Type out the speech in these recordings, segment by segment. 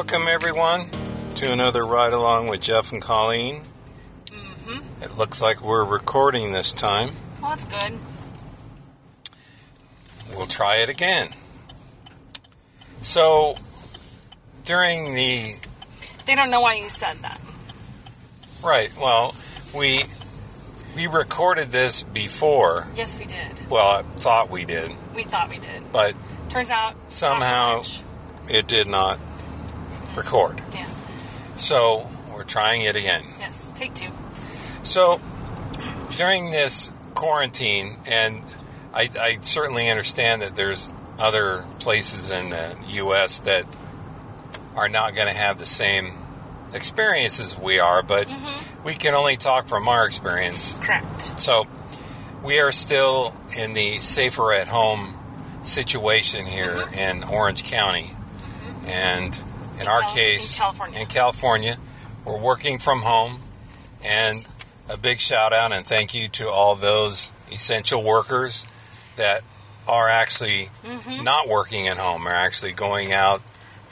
Welcome, everyone, to another ride along with Jeff and Colleen. Mm-hmm. It looks like we're recording this time. Well, that's good. We'll try it again. So, during the. They don't know why you said that. Right, well, we. We recorded this before. Yes, we did. Well, I thought we did, We thought we did. but Turns out Somehow- it did not record. Yeah. So, we're trying it again. Yes. Take two. So, during this quarantine, and I, I certainly understand that there's other places in the U.S. that are not going to have the same experiences we are, but mm-hmm. we can only talk from our experience. Correct. So, we are still in the safer at home situation here mm-hmm. in Orange County. Mm-hmm. And in our Cal- in case, California. in California, we're working from home. And a big shout out and thank you to all those essential workers that are actually Mm-hmm. not working at home, are actually going out,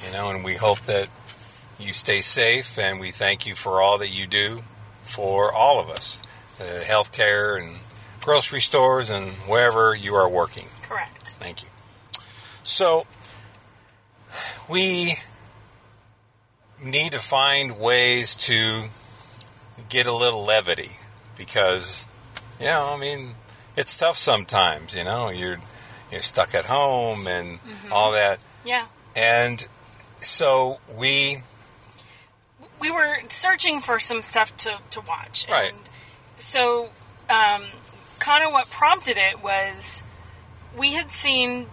you know, and we hope that you stay safe and we thank you for all that you do for all of us uh, healthcare and grocery stores and wherever you are working. Correct. Thank you. So, we need to find ways to get a little levity because, you know, I mean, it's tough sometimes, you know, you're, you're stuck at home and all that. Yeah. And so we, We were searching for some stuff to, to watch. Right. And so, um, kind of what prompted it was we had seen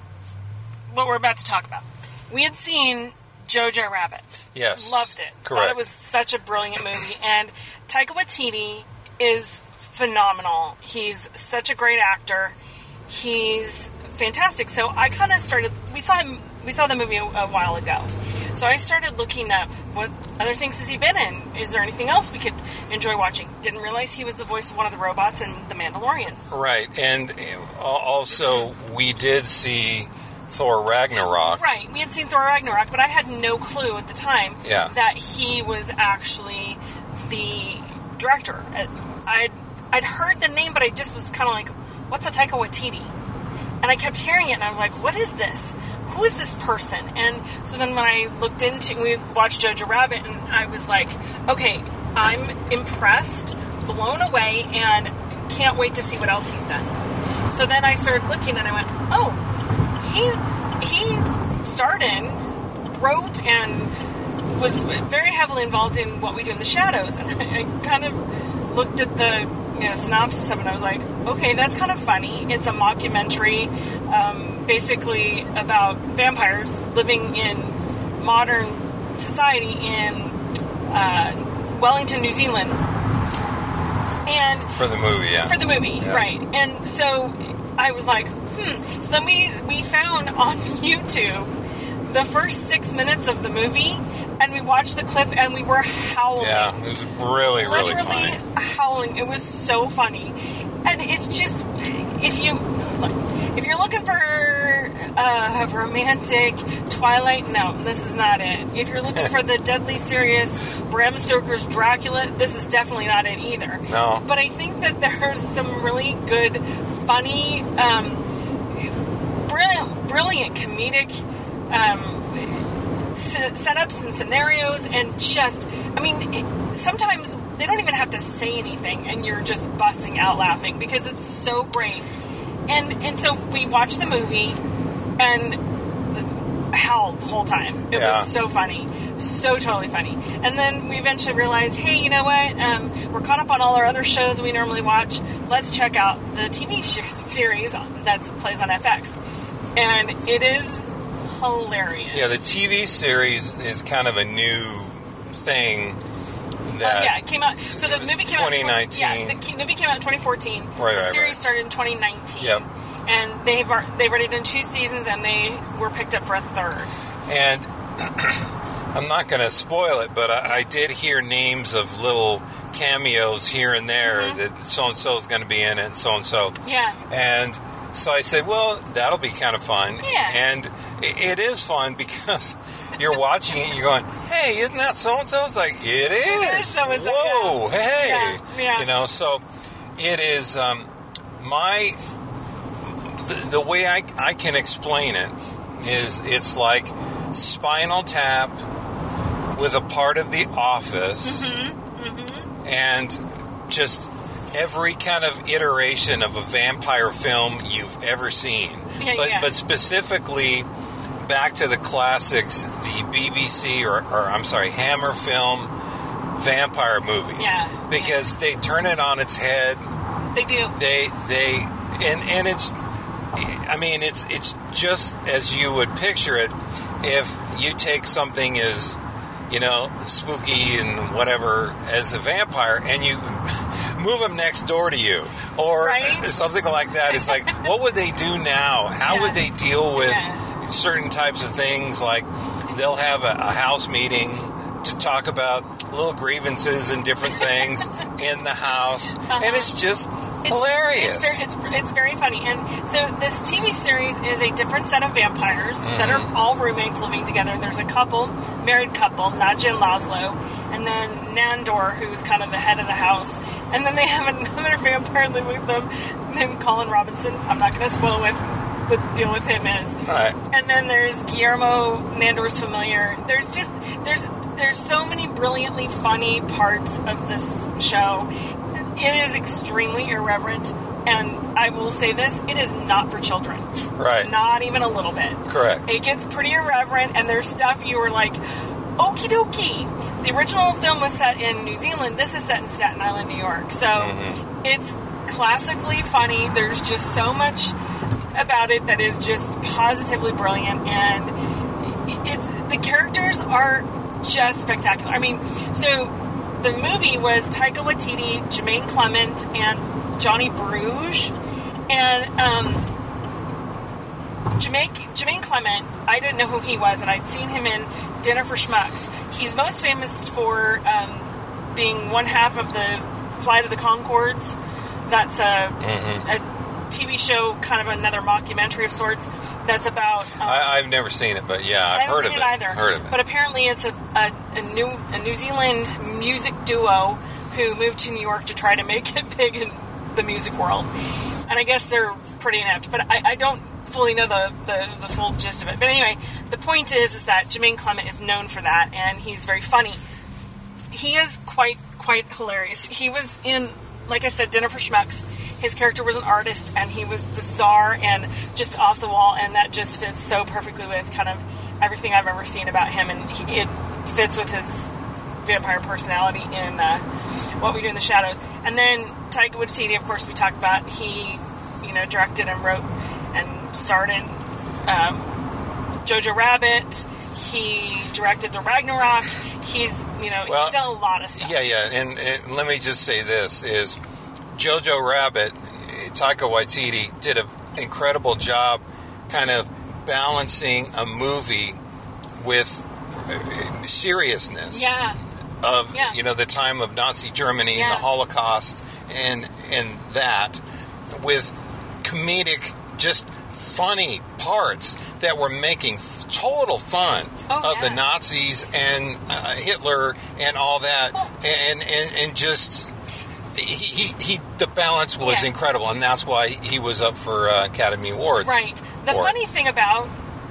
what we're about to talk about. We had seen Jojo Rabbit. yes. Loved it. Thought Correct. it was such a brilliant movie. And Taika Waititi is phenomenal. He's such a great actor. He's fantastic. So I kind of started. We saw him. We saw the movie a, a while ago. So I started looking up what other things has he been in. Is there anything else we could enjoy watching? Didn't realize he was the voice of one of the robots in The Mandalorian. Right. And uh, also, we did see Thor Ragnarok. Right. We had seen Thor Ragnarok, but I had no clue at the time Yeah. that he was actually the director. I'd I'd heard the name, but I just was kind of like, "What's a Taika Waititi?" And I kept hearing it, and I was like, "What is this? Who is this person?" And so then when I looked into, we watched Jojo Rabbit, and I was like, "Okay, I'm impressed, blown away, and can't wait to see what else he's done." So then I started looking, and I went, "Oh, he he starred in, wrote, and was very heavily involved in what we do in the shadows. And I, I kind of looked at the you know synopsis of it. and I was like, okay, that's kind of funny. It's a mockumentary, um, basically about vampires living in modern society in uh, Wellington, New Zealand. And For the movie, yeah. for the movie, Yeah. right? And so I was like, hmm. So then we we found on YouTube the first six minutes of the movie, and we watched the clip, and we were howling, yeah, it was really, really literally funny. howling. It was so funny, and it's just if you if you're looking for uh, a romantic Twilight, no, this is not it. If you're looking for the deadly serious Bram Stoker's Dracula, this is definitely not it either. No. But I think that there's some really good, funny, um, brilliant, comedic um, setups and scenarios, and just, I mean, it, sometimes they don't even have to say anything, and you're just busting out laughing because it's so great. And and so we watched the movie and howled the whole time. It Yeah. was so funny, so totally funny. And then we eventually realized, hey, you know what? Um, we're caught up on all our other shows we normally watch. Let's check out the TV series that plays on FX, and it is hilarious. Yeah, the TV series is kind of a new thing that Oh, yeah, it came out. So the movie came out. in 2019. Yeah, the movie came out in 2014. Right, the right, series right. started in 2019. Yep. And they've they've already done two seasons, and they were picked up for a third. And I'm not going to spoil it, but I, I did hear names of little cameos here and there Mm-hmm. that so and so is going to be in it, and so and so. Yeah. And so I said, well, that'll be kind of fun. Yeah. And it is fun because you're watching it, and you're going, "Hey, isn't that so and so?" It's like it is. is so-and-so, Whoa, hey, Yeah, yeah. you know. So it is um, my the, the way I I can explain it is it's like Spinal Tap with a part of The Office Mm-hmm, and just every kind of iteration of a vampire film you've ever seen. Yeah, but yeah. but specifically back to the classics, the BBC or, or I'm sorry, Hammer film vampire movies. Yeah, Because they turn it on its head. They do. They they and and it's I mean it's it's just as you would picture it if you take something as you know spooky and whatever as a vampire and you move them next door to you or Right? something like that it's like what would they do now how Yeah. would they deal with Yeah. certain types of things like they'll have a, a house meeting to talk about little grievances and different things in the house and uh-huh. it's just It's- hilarious It's very, it's, it's very funny. And so this TV series is a different set of vampires that are Mm-hmm. all roommates living together. There's a couple, married couple, Nadja and Laszlo, and then Nandor, who's kind of the head of the house. And then they have another vampire living with them named Colin Robinson. I'm not going to spoil what the deal with him is. Right. And then there's Guillermo Nandor's familiar. There's just there's there's so many brilliantly funny parts of this show. It is extremely irreverent, and I will say this: it is not for children. Right. Not even a little bit. Correct. It gets pretty irreverent, and there's stuff you were like, okie dokie. The original film was set in New Zealand. This is set in Staten Island, New York. So Mm-hmm. it's classically funny. There's just so much about it that is just positively brilliant, and it's the characters are just spectacular. I mean, so the movie was Taika Waititi, Jermaine Clement, and Jonny Brugh, and um, Jermaine, Jermaine Clement, I didn't know who he was, and I'd seen him in Dinner for Schmucks. He's most famous for um, being one half of the Flight of the Conchords. That's a, a TV show, kind of another mockumentary of sorts. That's about. Um, I, I've never seen it, but yeah, I I've haven't heard seen of it, it. either. Heard of it. But apparently, it's a, a, a new a New Zealand music duo who moved to New York to try to make it big in the music world. And I guess they're pretty inept. But I, I don't fully know the, the, the full gist of it. But anyway, the point is is that Jermaine Clement is known for that, and he's very funny. He is quite quite hilarious. He was in, like I said, Dinner for Schmucks. His character was an artist, and he was bizarre and just off the wall, and that just fits so perfectly with kind of everything I've ever seen about him, and he, it fits with his vampire personality in uh, What We Do in the Shadows. And then Taika Waititi, of course, we talked about. He, you know, directed and wrote and starred in um, Jojo Rabbit. He directed the Ragnarok. He's, you know, Well, he's done a lot of stuff. Yeah, yeah, and, and let me just say this: is Jojo Rabbit, Taika Waititi did an incredible job, kind of balancing a movie with uh, seriousness Yeah, of Yeah. you know the time of Nazi Germany and the Holocaust and and that with comedic just funny parts that were making f- total fun Oh, of the. Nazis and uh, Hitler and all that and, and and just he, he, he the balance was Yeah. incredible and that's why he was up for uh, Academy Awards right. The it. funny thing about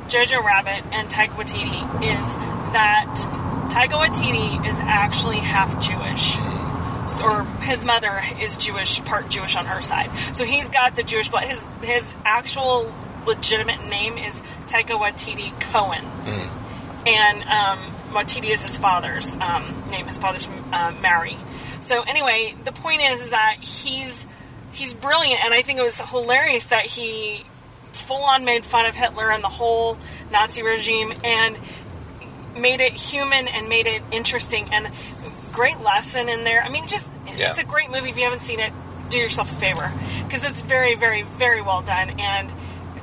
Jojo Rabbit and Taika Waititi is that Taika Waititi is actually half Jewish. Or his mother is Jewish, part Jewish on her side. So he's got the Jewish blood. His his actual legitimate name is Taika Waititi Cohen. and um, Waititi is his father's um, name. His father's uh, Maori. So anyway, the point is, is that he's he's brilliant, and I think it was hilarious that he full on made fun of Hitler and the whole Nazi regime, and made it human and made it interesting and great lesson in there. I mean, just Yeah. it's a great movie. If you haven't seen it, do yourself a favor because it's very, very, very well done and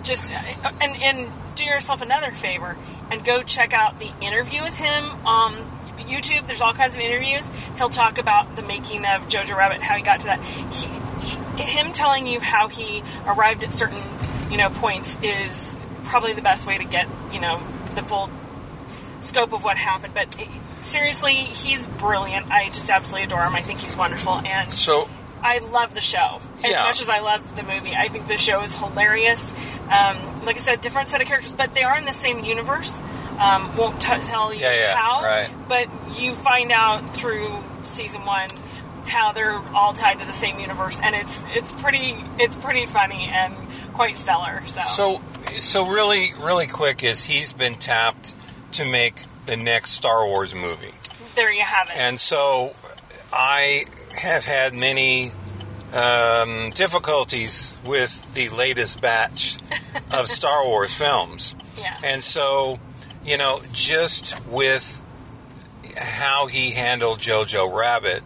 just uh, and and do yourself another favor and go check out the interview with him on YouTube. There's all kinds of interviews. He'll talk about the making of Jojo Rabbit and how he got to that. He, he, him telling you how he arrived at certain you know points is probably the best way to get you know the full scope of what happened. But seriously, he's brilliant. I just absolutely adore him. I think he's wonderful, and So I love the show as Yeah. much as I love the movie. I think the show is hilarious. Um, like I said, different set of characters, but they are in the same universe. Um, won't t- tell you Yeah, yeah, how, right. but you find out through season one how they're all tied to the same universe, and it's it's pretty it's pretty funny and quite stellar. So, So, so really, really quick is he's been tapped to make the next Star Wars movie, there you have it. and so I have had many um, difficulties with the latest batch of Star Wars films, yeah, and so you know, just with how he handled Jojo Rabbit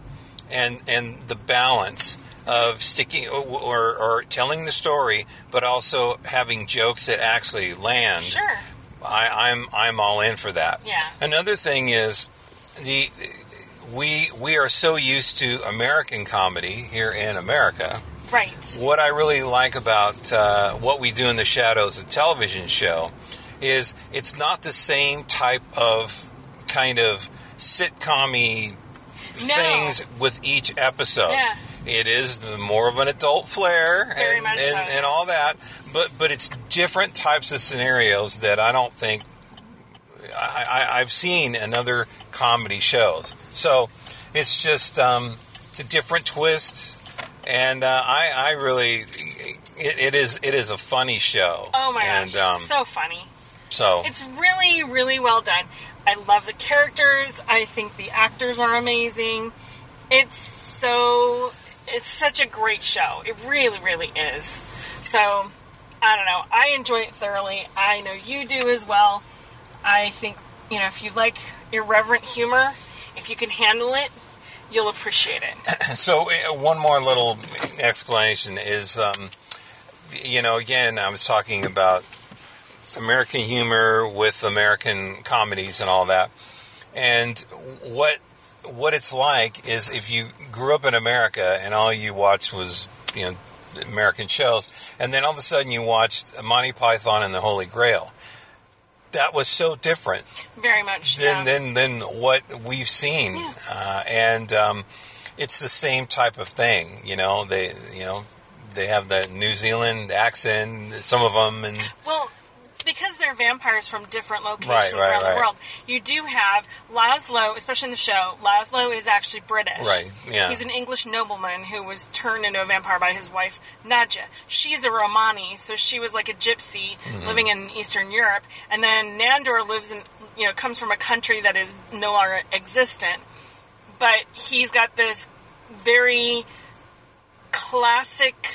and and the balance of sticking or, or, or telling the story, but also having jokes that actually land. sure, I, I'm I'm all in for that. Yeah. Another thing is the we we are so used to American comedy here in America. right, What I really like about uh, what we do in the shadows, the television show, is it's not the same type of kind of sitcom-y No. things with each episode. Yeah. It is more of an adult flair and, and, so. and all that, but but it's different types of scenarios that I don't think I, I, I've seen in other comedy shows. So it's just um, it's a different twist, and uh, I, I really it, it is it is a funny show. oh my and, gosh, um, so funny. so It's really, really well done. I love the characters. I think the actors are amazing. It's so. It's such a great show. It really, really is. So, I don't know. I enjoy it thoroughly. I know you do as well. I think, you know, if you like irreverent humor, if you can handle it, you'll appreciate it. So uh, one more little explanation is, um, you know, again, I was talking about American humor with American comedies and all that, and what what it's like is if you grew up in America and all you watched was you know American shows, and then all of a sudden you watched Monty Python and the Holy Grail. That was so different Very much. than yeah. than, than what we've seen, Yeah. uh, and um, it's the same type of thing. You know, they you know they have the New Zealand accent, some of them, and Well, because they're vampires from different locations Right, right, around the world, you do have Laszlo, especially in the show. Laszlo is actually British. Right, yeah. He's an English nobleman who was turned into a vampire by his wife Nadja. She's a Romani, so she was like a gypsy Mm-hmm. living in Eastern Europe. And then Nandor lives in, you know, comes from a country that is no longer existent. But he's got this very classic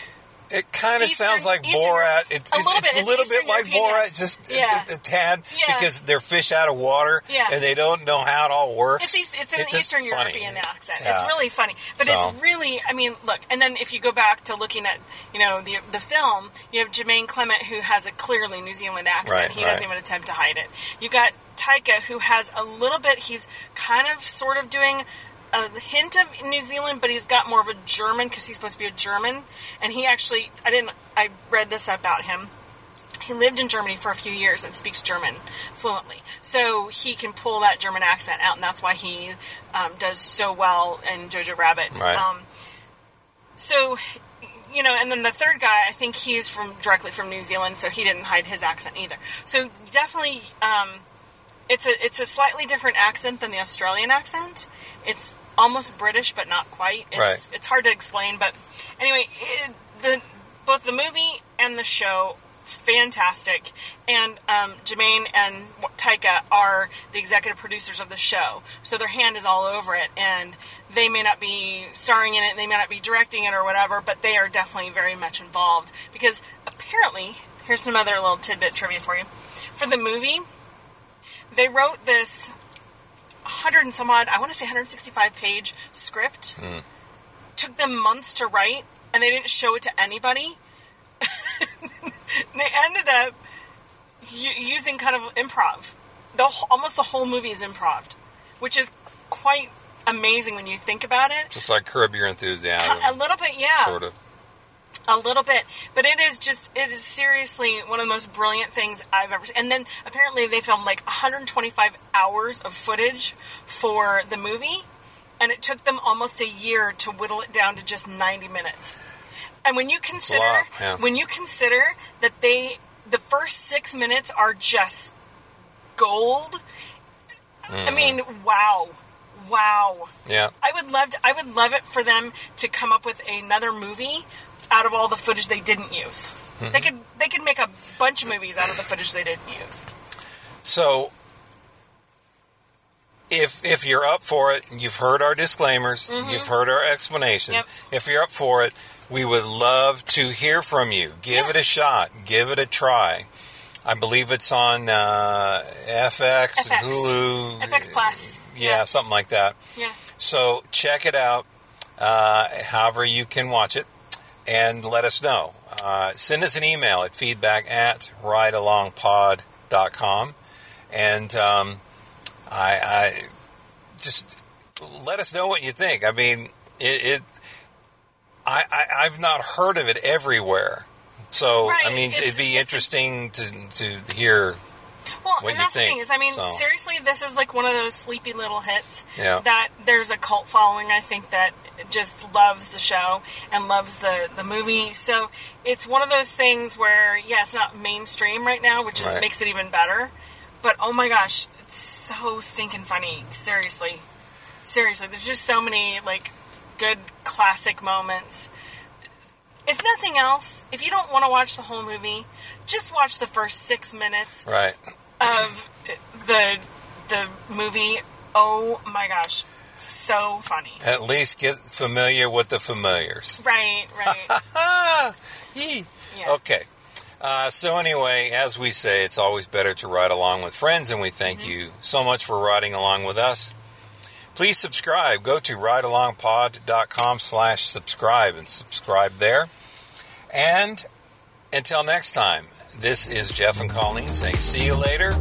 it kind of sounds like Eastern- Borat. It, a little it's bit. a little Eastern bit like European, Borat, just a- Yeah. a, a tad, Yeah. because they're fish out of water, Yeah. and they don't know how it all works. It's East, it's an just Eastern funny. European accent. Yeah. It's really funny, but So- it's really. I mean, look, and then if you go back to looking at you know the the film, you have Jermaine Clement who has a clearly New Zealand accent. Right, he doesn't even attempt to hide it. You've got Taika who has a little bit. He's kind of sort of doing. A hint of New Zealand, but he's got more of a German because he's supposed to be a German. And he actually, I didn't, I read this about him he lived in Germany for a few years and speaks German fluently. So he can pull that German accent out, and that's why he um, does so well in Jojo Rabbit. Right. Um, so, you know, and then the third guy, I think he's from directly from New Zealand, so he didn't hide his accent either. So definitely, um, it's a it's a slightly different accent than the Australian accent. It's almost British, but not quite. It's, Right. It's hard to explain, but anyway, it, the both the movie and the show fantastic and um, Jermaine and Taika are the executive producers of the show so their hand is all over it and they may not be starring in it they may not be directing it or whatever but they are definitely very much involved because apparently here's some other little tidbit trivia for you for the movie they wrote this 100 and some odd, I want to say 165 page script. Hmm. Took them months to write, and they didn't show it to anybody. they ended up u- using kind of improv. The almost the whole movie is improv, which is quite amazing when you think about it. Just like Curb Your Enthusiasm, A little bit, yeah. sort of. A little bit, but it is just it is seriously one of the most brilliant things I've ever seen. And then apparently they filmed like 125 hours of footage for the movie, and it took them almost a year to whittle it down to just 90 minutes. And when you consider lot, yeah. when you consider that they the first 6 minutes are just gold, I Mm-hmm. mean, wow. Wow. Yeah. I would love to, I would love it for them to come up with another movie out of all the footage they didn't use. Mm-hmm. They could they could make a bunch of movies out of the footage they didn't use. So, if if you're up for it, you've heard our disclaimers, you've heard our explanation. Yep. If you're up for it, we would love to hear from you. Give Yeah. it a shot. Give it a try. I believe it's on uh, FX, FX. Hulu, FX Plus. yeah, something like that. Yeah. So check it out, uh, however you can watch it, and let us know. Uh, send us an email at feedback at ridealongpod.com. And um, I, I just let us know what you think. I mean, it, it I, I, I've not heard of it everywhere. So, I mean, it's- it'd be interesting to, to hear. Well, what and that's think, the thing is, I mean, so. seriously, this is like one of those sleepy little hits Yeah. that there's a cult following. I think that just loves the show and loves the the movie. So it's one of those things where, yeah, it's not mainstream right now, which Right. makes it even better. But oh my gosh, it's so stinking funny. Seriously, seriously, there's just so many like good classic moments. If nothing else, if you don't want to watch the whole movie, just watch the first six minutes Right. of the the movie. Oh my gosh, so funny. At least get familiar with the familiars. Right, right. Ah. Yeah. Okay. Uh, so anyway, as we say, it's always better to ride along with friends, and we thank Mm-hmm. you so much for riding along with us. Please subscribe. Go to ridealongpod.com slash subscribe and subscribe there. And until next time, this is Jeff and Colleen saying see you later.